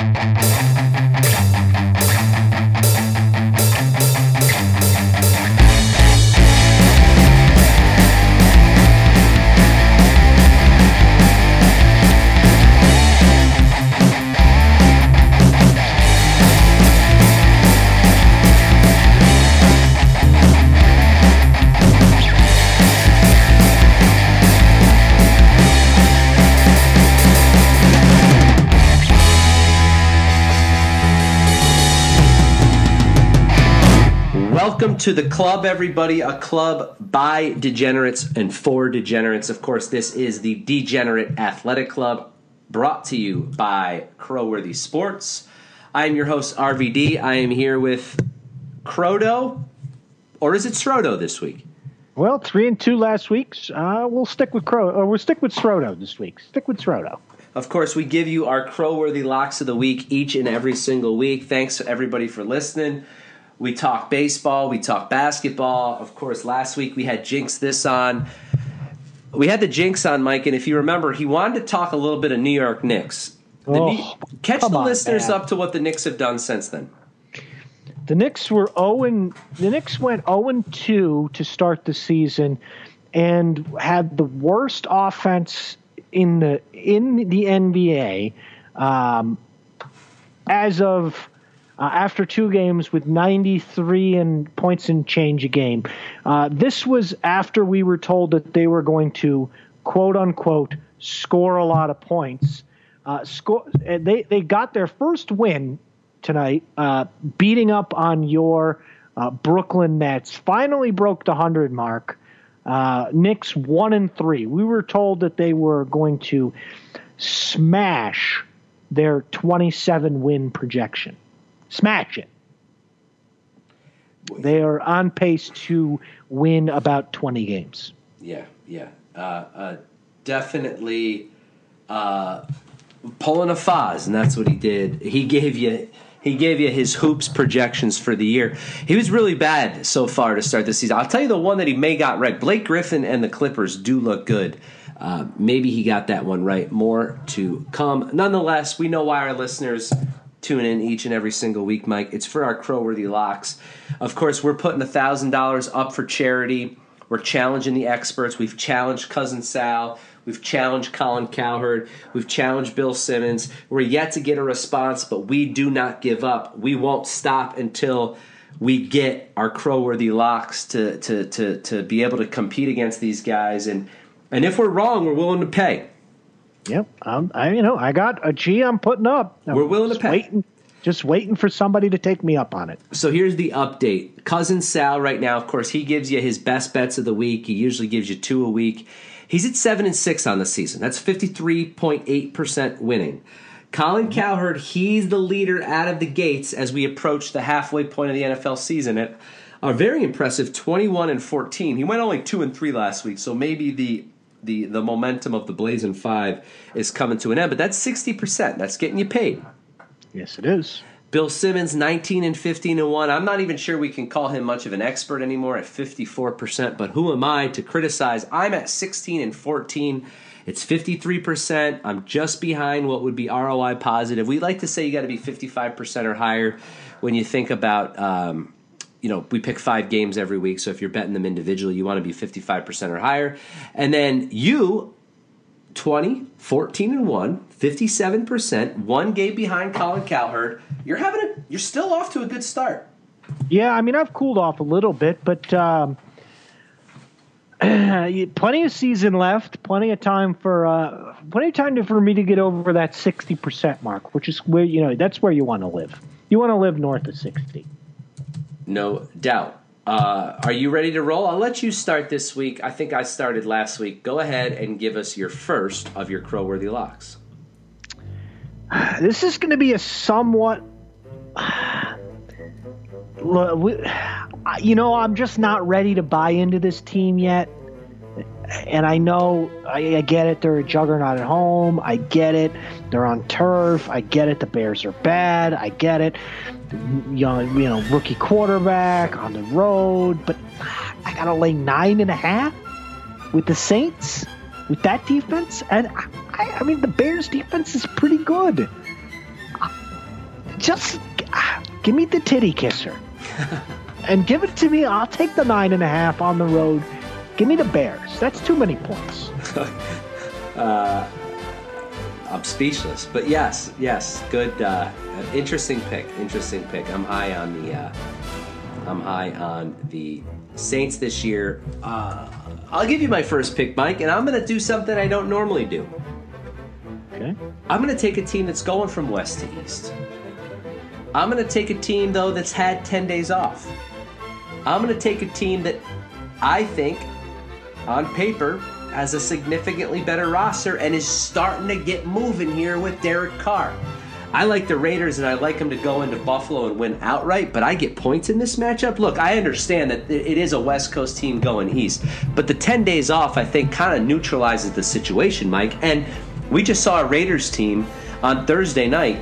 Welcome to the club, everybody. A club by degenerates and for degenerates. Of course, this is the Degenerate Athletic Club, brought to you by Crowworthy Sports. I am your host, RVD. I am here with Crowdo, or is it Srodo this week? Well, three and two last week. Uh, we'll stick with Crow, or we'll stick with Srodo this week. Stick with Srodo. Of course, we give you our Crowworthy locks of the week each and every single week. Thanks to everybody for listening. We talk baseball, we talk basketball. Of course, last week we had Jinx this on. We had the Jinx on, Mike, and if you remember, he wanted to talk a little bit of New York Knicks. The Oh, catch the on, listeners man. up to what the Knicks have done since then. The Knicks were 0 and the Knicks went 0 and 2 to start the season and had the worst offense in the in the NBA um, as of uh, after two games with 93 and points and change a game. Uh, this was after we were told that they were going to quote unquote score a lot of points. Uh, score. and They they got their first win tonight, uh, beating up on your uh, Brooklyn Nets. Finally broke the hundred mark. Uh, Knicks one and three. We were told that they were going to smash their 27 win projection. Smash it. They are on pace to win about 20 games. Yeah, yeah. Uh, uh, definitely uh, pulling a Foz, and that's what he did. He gave you he gave you his hoops projections for the year. He was really bad so far to start the season. I'll tell you the one that he may got right. Blake Griffin and the Clippers do look good. Uh, maybe he got that one right. More to come. Nonetheless, we know why our listeners tune in each and every single week, Mike. It's for our Crowworthy locks. Of course, we're putting thousand dollars up for charity. We're challenging the experts. We've challenged Cousin Sal. We've challenged Colin Cowherd. We've challenged Bill Simmons. We're yet to get a response, but we do not give up. We won't stop until we get our Crowworthy locks to to to to be able to compete against these guys. And and if we're wrong, we're willing to pay. Yep. Um, I, you know, I got a G I'm putting up. I'm We're willing to pay. Waiting, just waiting for somebody to take me up on it. So here's the update. Cousin Sal right now, of course, he gives you his best bets of the week. He usually gives you two a week. He's at seven and six on the season. That's fifty three point eight percent winning. Colin Cowherd, he's the leader out of the gates as we approach the halfway point of the NFL season at a very impressive twenty one and fourteen. He went only two and three last week, so maybe the the the momentum of the Blazing Five is coming to an end. But that's sixty percent. That's getting you paid. Yes, it is. Bill Simmons, 19 and 15 and 1. I'm not even sure we can call him much of an expert anymore at 54%, but who am I to criticize? I'm at 16 and 14. It's 53%. I'm just behind what would be ROI positive. We like to say you got to be 55% or higher when you think about, um, you know, we pick five games every week. So if you're betting them individually, you want to be 55% or higher. And then you 20, 14 and 1, 57%, one game behind Colin Cowherd. You're having a you're still off to a good start. Yeah, I mean, I've cooled off a little bit, but um, plenty of season left. Plenty of time for uh, plenty of time to, for me to get over that sixty percent mark, which is where you know that's where you want to live. You want to live north of sixty. No doubt. Uh, are you ready to roll? I'll let you start this week. I think I started last week. Go ahead and give us your first of your Crowworthy locks. This is going to be a somewhat. You know, I'm just not ready to buy into this team yet. And I know, I, I get it. They're a juggernaut at home. I get it. They're on turf. I get it. The Bears are bad. I get it. Young, you know, rookie quarterback on the road. But I got to lay nine and a half with the Saints with that defense. And I, I, I mean, the Bears defense is pretty good. just ah, give me the titty kisser and give it to me. I'll take the nine and a half on the road. Give me the Bears. That's too many points. uh, I'm speechless. But yes, yes, good, uh, interesting pick. Interesting pick. I'm high on the. Uh, I'm high on the Saints this year. Uh, I'll give you my first pick, Mike, and I'm going to do something I don't normally do. Okay. I'm going to take a team that's going from west to east. I'm going to take a team, though, that's had 10 days off. I'm going to take a team that I think, on paper, has a significantly better roster and is starting to get moving here with Derek Carr. I like the Raiders and I like them to go into Buffalo and win outright, but I get points in this matchup. Look, I understand that it is a West Coast team going east, but the 10 days off, I think, kind of neutralizes the situation, Mike. And we just saw a Raiders team on Thursday night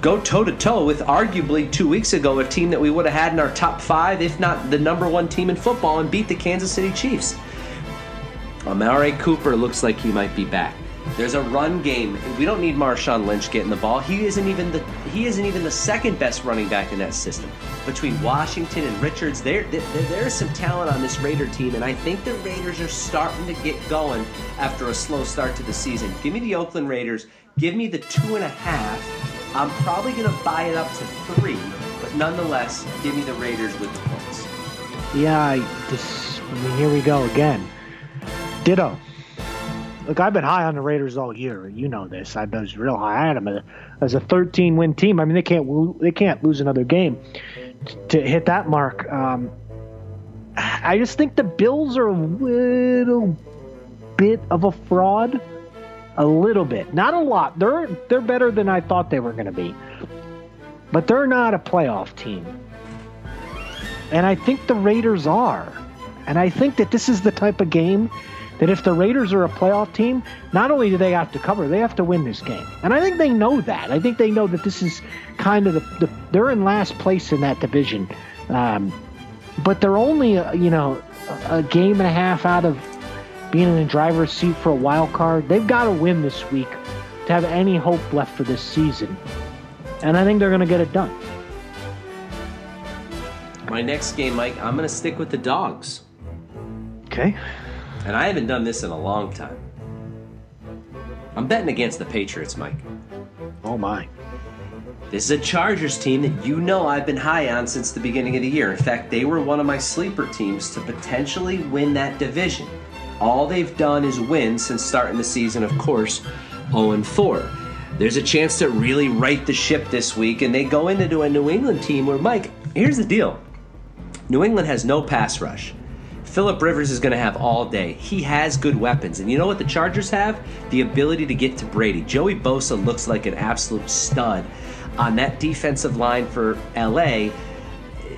go toe to toe with arguably two weeks ago a team that we would have had in our top five, if not the number one team in football, and beat the Kansas City Chiefs. Amari Cooper looks like he might be back. There's a run game. We don't need Marshawn Lynch getting the ball. He isn't even the he isn't even the second best running back in that system. Between Washington and Richards, there, there there's some talent on this Raider team, and I think the Raiders are starting to get going after a slow start to the season. Give me the Oakland Raiders. Give me the two and a half. I'm probably going to buy it up to three, but nonetheless, give me the Raiders with the points. Yeah, I, I mean, here we go again. Ditto. Look, I've been high on the Raiders all year. You know this. I was real high. Had them as a 13 win team. I mean, they can't they can't lose another game to hit that mark. Um, I just think the Bills are a little bit of a fraud, a little bit, not a lot. They're they're better than I thought they were going to be, but they're not a playoff team. And I think the Raiders are. And I think that this is the type of game that if the Raiders are a playoff team, not only do they have to cover, they have to win this game. And I think they know that. I think they know that this is kind of the, the they're in last place in that division. Um, but they're only, uh, you know, a game and a half out of being in the driver's seat for a wild card. They've got to win this week to have any hope left for this season. And I think they're going to get it done. My next game, Mike, I'm going to stick with the dogs. Okay. And I haven't done this in a long time. I'm betting against the Patriots, Mike. Oh, my. This is a Chargers team that you know I've been high on since the beginning of the year. In fact, they were one of my sleeper teams to potentially win that division. All they've done is win since starting the season, of course, 0 4. There's a chance to really right the ship this week, and they go into a New England team where, Mike, here's the deal New England has no pass rush. Philip Rivers is going to have all day. He has good weapons. And you know what the Chargers have? The ability to get to Brady. Joey Bosa looks like an absolute stud on that defensive line for LA.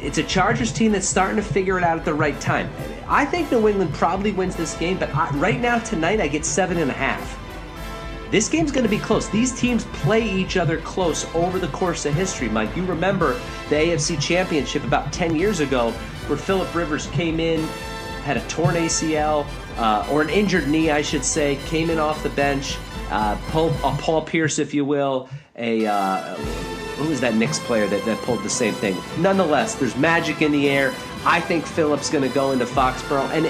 It's a Chargers team that's starting to figure it out at the right time. I think New England probably wins this game, but I, right now, tonight, I get seven and a half. This game's going to be close. These teams play each other close over the course of history, Mike. You remember the AFC Championship about 10 years ago where Philip Rivers came in had a torn ACL uh, or an injured knee, I should say, came in off the bench. Uh, Paul, uh, Paul Pierce, if you will, a uh, who was that Knicks player that, that pulled the same thing? Nonetheless, there's magic in the air. I think Phillips going to go into Foxborough, and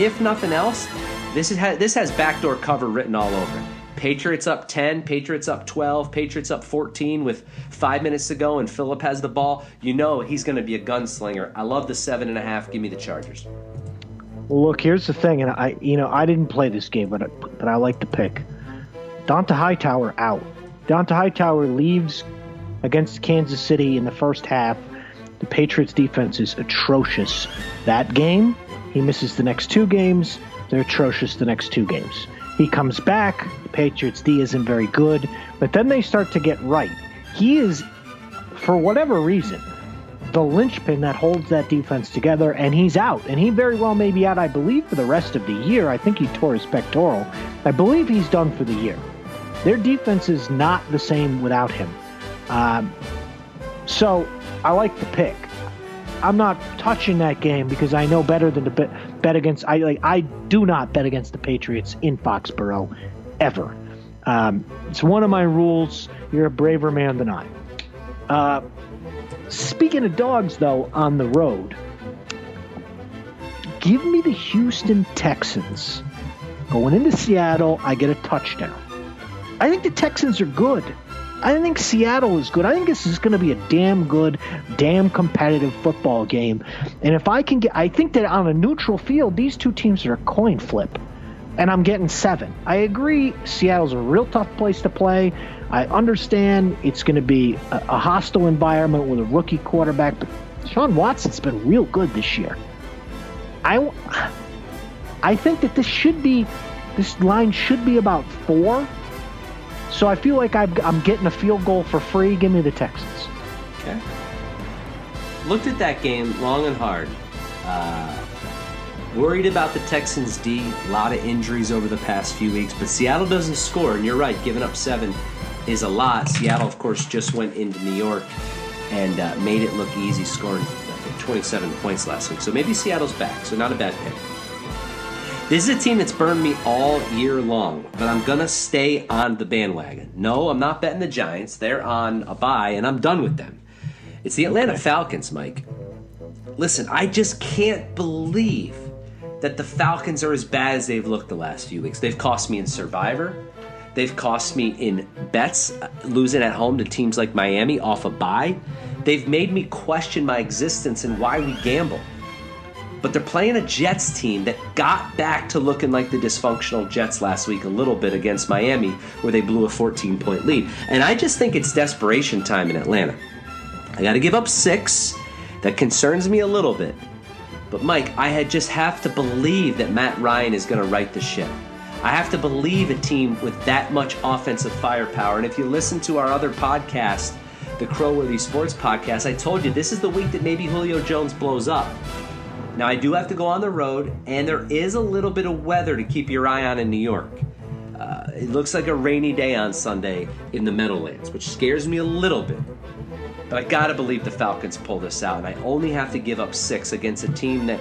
if nothing else, this is this has backdoor cover written all over it. Patriots up 10, Patriots up 12, Patriots up 14 with five minutes to go, and Philip has the ball. You know he's going to be a gunslinger. I love the seven and a half. Give me the Chargers. Look, here's the thing, and I, you know, I didn't play this game, but but I like to pick. Dont'a Hightower out. Dont'a Hightower leaves against Kansas City in the first half. The Patriots defense is atrocious. That game, he misses the next two games. They're atrocious the next two games. He comes back. The Patriots D isn't very good, but then they start to get right. He is, for whatever reason, the linchpin that holds that defense together, and he's out. And he very well may be out, I believe, for the rest of the year. I think he tore his pectoral. I believe he's done for the year. Their defense is not the same without him. Um, so I like the pick. I'm not touching that game because I know better than to bet, bet against. I like. I do not bet against the Patriots in Foxborough, ever. Um, it's one of my rules. You're a braver man than I. Uh, speaking of dogs, though, on the road, give me the Houston Texans. Going into Seattle, I get a touchdown. I think the Texans are good. I think Seattle is good. I think this is going to be a damn good, damn competitive football game. And if I can get, I think that on a neutral field, these two teams are a coin flip. And I'm getting seven. I agree, Seattle's a real tough place to play. I understand it's going to be a, a hostile environment with a rookie quarterback, but Sean Watson's been real good this year. I, I think that this should be, this line should be about four. So I feel like i am getting a field goal for free. Give me the Texans. Okay. Looked at that game long and hard. Uh, worried about the Texans D. A lot of injuries over the past few weeks, but Seattle doesn't score. And you're right, giving up seven is a lot. Seattle, of course, just went into New York and uh, made it look easy, scoring 27 points last week. So maybe Seattle's back. So not a bad pick. This is a team that's burned me all year long, but I'm going to stay on the bandwagon. No, I'm not betting the Giants. They're on a bye, and I'm done with them. It's the Atlanta okay. Falcons, Mike. Listen, I just can't believe that the Falcons are as bad as they've looked the last few weeks. They've cost me in Survivor. They've cost me in bets, losing at home to teams like Miami off a bye. They've made me question my existence and why we gamble but they're playing a Jets team that got back to looking like the dysfunctional Jets last week a little bit against Miami, where they blew a 14 point lead. And I just think it's desperation time in Atlanta. I got to give up six. That concerns me a little bit. But Mike, I had just have to believe that Matt Ryan is going to right the ship. I have to believe a team with that much offensive firepower. And if you listen to our other podcast, the Crowworthy Sports podcast, I told you this is the week that maybe Julio Jones blows up. Now, I do have to go on the road, and there is a little bit of weather to keep your eye on in New York. Uh, it looks like a rainy day on Sunday in the Meadowlands, which scares me a little bit. But I gotta believe the Falcons pull this out, and I only have to give up six against a team that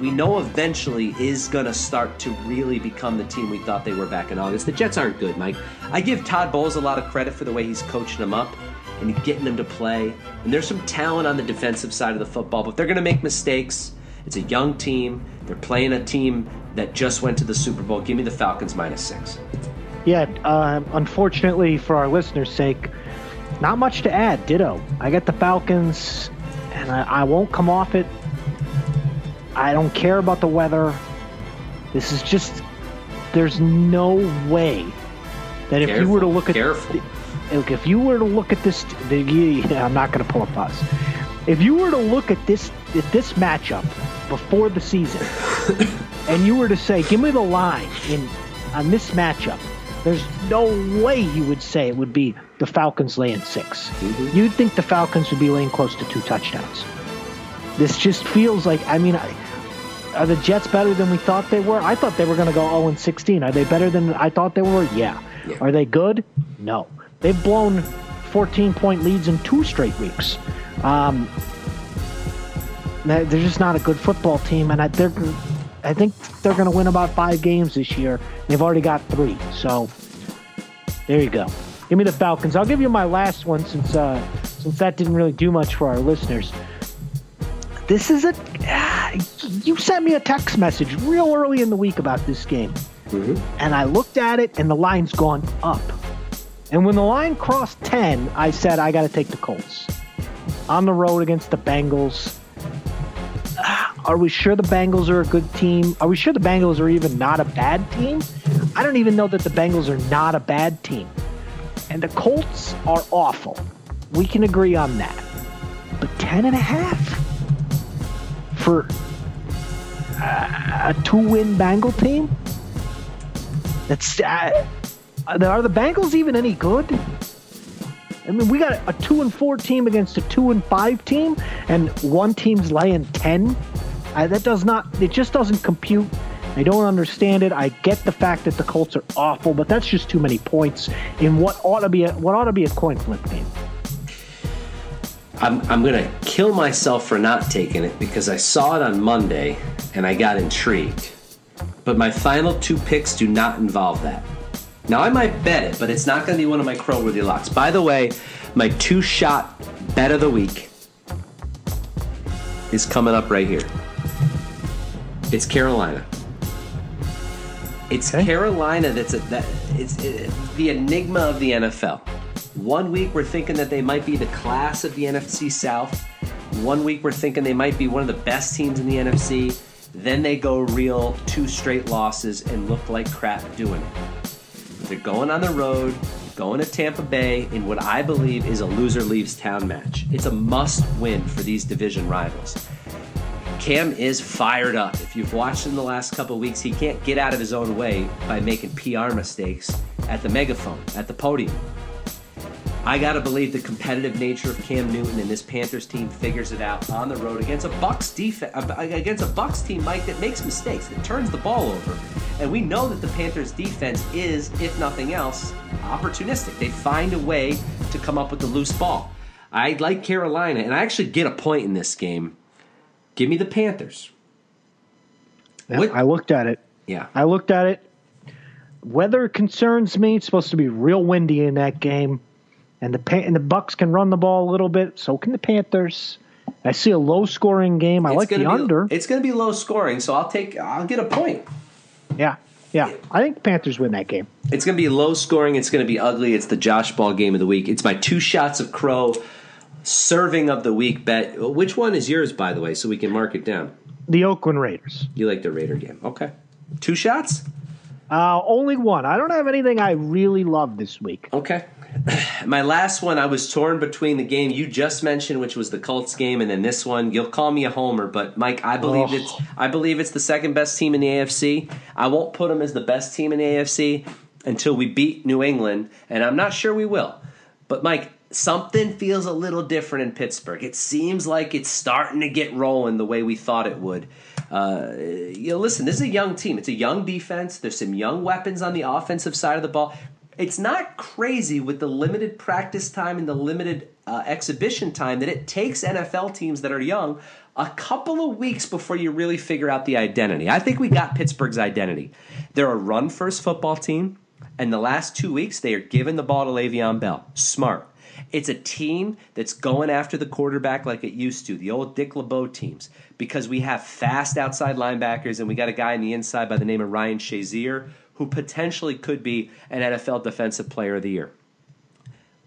we know eventually is gonna start to really become the team we thought they were back in August. The Jets aren't good, Mike. I give Todd Bowles a lot of credit for the way he's coaching them up and getting them to play. And there's some talent on the defensive side of the football, but they're gonna make mistakes. It's a young team. They're playing a team that just went to the Super Bowl. Give me the Falcons minus six. Yeah, uh, unfortunately for our listeners' sake, not much to add. Ditto. I get the Falcons, and I, I won't come off it. I don't care about the weather. This is just. There's no way that if careful, you were to look at careful. Look, if you were to look at this, the, yeah, I'm not going to pull a us. If you were to look at this at this matchup before the season, and you were to say, "Give me the line in on this matchup," there's no way you would say it would be the Falcons laying 6 mm-hmm. You'd think the Falcons would be laying close to two touchdowns. This just feels like. I mean, are the Jets better than we thought they were? I thought they were going to go 0 and 16. Are they better than I thought they were? Yeah. yeah. Are they good? No. They've blown 14 point leads in two straight weeks. Um, they're just not a good football team, and I, they're, I think they're going to win about five games this year. They've already got three, so there you go. Give me the Falcons. I'll give you my last one since uh, since that didn't really do much for our listeners. This is a you sent me a text message real early in the week about this game, mm-hmm. and I looked at it, and the line's gone up. And when the line crossed ten, I said I got to take the Colts on the road against the Bengals. Are we sure the Bengals are a good team? Are we sure the Bengals are even not a bad team? I don't even know that the Bengals are not a bad team. And the Colts are awful. We can agree on that. But 10 and a half for a two-win Bengal team? That's uh, are the Bengals even any good? I mean, we got a two and four team against a two and five team, and one team's laying ten. I, that does not. It just doesn't compute. I don't understand it. I get the fact that the Colts are awful, but that's just too many points in what ought to be a, what ought to be a coin flip game. I'm, I'm going to kill myself for not taking it because I saw it on Monday and I got intrigued. But my final two picks do not involve that. Now, I might bet it, but it's not going to be one of my Crowworthy locks. By the way, My two shot bet of the week is coming up right here. It's Carolina. It's Okay. Carolina that's a, that it's it, the enigma of the NFL. One week we're thinking that they might be the class of the NFC South. One week we're thinking they might be one of the best teams in the NFC. Then they go real two straight losses and look like crap doing it. They're going on the road, going to Tampa Bay in what I believe is a loser leaves town match. It's a must win for these division rivals. Cam is fired up. If you've watched him the last couple weeks, he can't get out of his own way by making PR mistakes at the megaphone, at the podium. I gotta believe the competitive nature of Cam Newton and this Panthers team figures it out on the road against a Bucs defense, uh, against a Bucs team, Mike, that makes mistakes, that turns the ball over, and we know that the Panthers defense is, if nothing else, opportunistic. They find a way to come up with the loose ball. I like Carolina, and I actually get a point in this game. Give me the Panthers. What- I looked at it. Yeah. I looked at it. Weather concerns me. It's supposed to be real windy in that game, and the and the Bucs can run the ball a little bit. So can the Panthers. I see a low scoring game. I like the be, under. It's going to be low scoring, so I'll take. I'll get a point. Yeah, yeah. I think Panthers win that game. It's going to be low scoring. It's going to be ugly. It's the Josh Ball game of the week. It's my two shots of Crow serving of the week bet. Which one is yours, by the way, so we can mark it down? The Oakland Raiders. You like the Raider game? Okay. Two shots. Uh, only one. I don't have anything I really love this week. Okay. My last one, I was torn between the game you just mentioned, which was the Colts game, and then this one. You'll call me a homer, but Mike, I believe Oh. it's I believe it's the second best team in the AFC. I won't put them as the best team in the AFC until we beat New England, and I'm not sure we will. But Mike, something feels a little different in Pittsburgh. It seems like it's starting to get rolling the way we thought it would. Uh, you know, listen, this is a young team. It's a young defense. There's some young weapons on the offensive side of the ball. It's not crazy with the limited practice time and the limited uh, exhibition time that it takes NFL teams that are young a couple of weeks before you really figure out the identity. I think we got Pittsburgh's identity. They're a run first football team, and the last two weeks they are giving the ball to Le'Veon Bell. Smart. It's a team that's going after the quarterback like it used to, the old Dick LeBeau teams, because we have fast outside linebackers and we got a guy on the inside by the name of Ryan Shazier who potentially could be an NFL Defensive Player of the Year.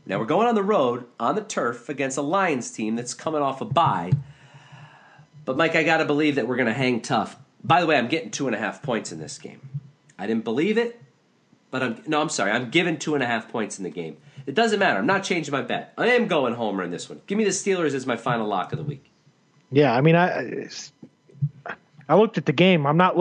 Now we're going on the road on the turf against a Lions team that's coming off a bye. But Mike, I got to believe that we're to hang tough. By the way, I'm getting two and a half points in this game. I didn't believe it, but I'm no, I'm sorry. I'm giving two and a half points in the game. It doesn't matter. I'm not changing my bet. I am going homer in this one. Give me the Steelers as my final lock of the week. Yeah, I mean, I I looked at the game. I'm not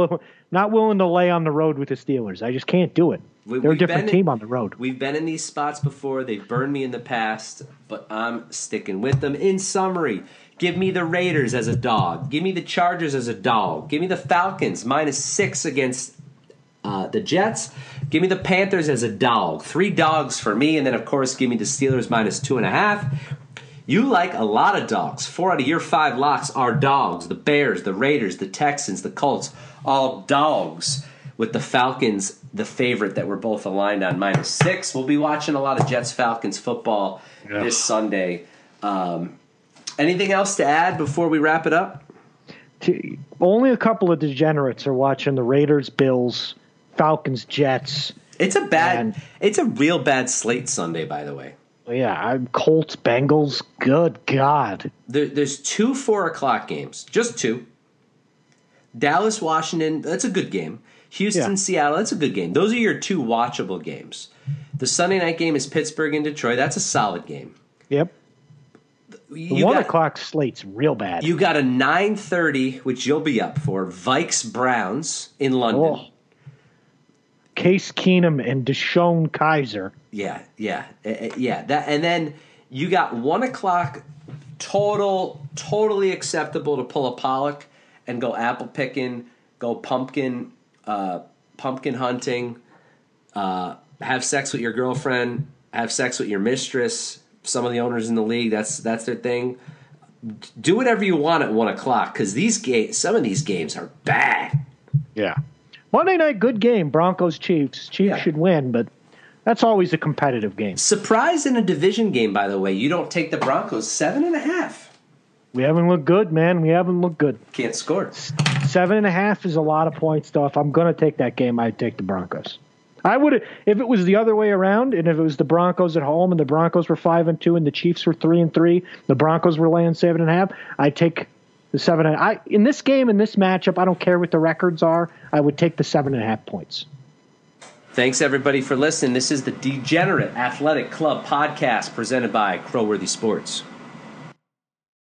not willing to lay on the road with the Steelers. I just can't do it. We- They're a different in- team on the road. We've been in these spots before. They've burned me in the past, but I'm sticking with them. In summary, give me the Raiders as a dog. Give me the Chargers as a dog. Give me the Falcons minus six against uh, the Jets. Give me the Panthers as a dog. Three dogs for me, and then of course give me the Steelers minus two and a half. You like a lot of dogs. Four out of your five locks are dogs. The Bears, the Raiders, the Texans, the Colts, all dogs. With the Falcons, the favorite that we're both aligned on, minus six. We'll be watching a lot of Jets Falcons football this Sunday. Um, anything else to add before we wrap it up? T- Only a couple of degenerates are watching the Raiders, Bills, Falcons, Jets. It's a bad, And- it's a real bad slate Sunday, by the way. Oh, yeah, I'm Colts, Bengals. Good God. There, there's two four o'clock games, just two. Dallas, Washington, that's a good game. Houston, Yeah. Seattle, that's a good game. Those are your two watchable games. The Sunday night game is Pittsburgh and Detroit. That's a solid game. Yep. The You one got, o'clock slate's real bad. you got a 9:30, which you'll be up for. Vikes Browns in London. Oh. Case Keenum and DeShone Kizer. Yeah, yeah, eh, eh, yeah. That and then you got one o'clock. Total, totally acceptable to pull a Pollock and go apple picking, go pumpkin, uh, pumpkin hunting, uh, have sex with your girlfriend, have sex with your mistress. Some of the owners in the league, that's that's their thing. Do whatever you want at one o'clock because these games, some of these games are bad. Yeah. Monday night, good game. Broncos Chiefs. Chiefs Yeah. should win, but That's always a competitive game. Surprise in a division game, by the way. You don't take the Broncos seven and a half. We haven't looked good, man. We haven't looked good. Can't score. Seven and a half is a lot of points, though. If I'm going to take that game, I'd take the Broncos. I would if it was the other way around, and if it was the Broncos at home and the Broncos were five and two and the Chiefs were three and three, the Broncos were laying seven and a half. I'd take the seven and I in this game in this matchup. I don't care what the records are. I would take the seven and a half points. Thanks everybody for listening. This is the Degenerate Athletic Club podcast presented by Crowworthy Sports.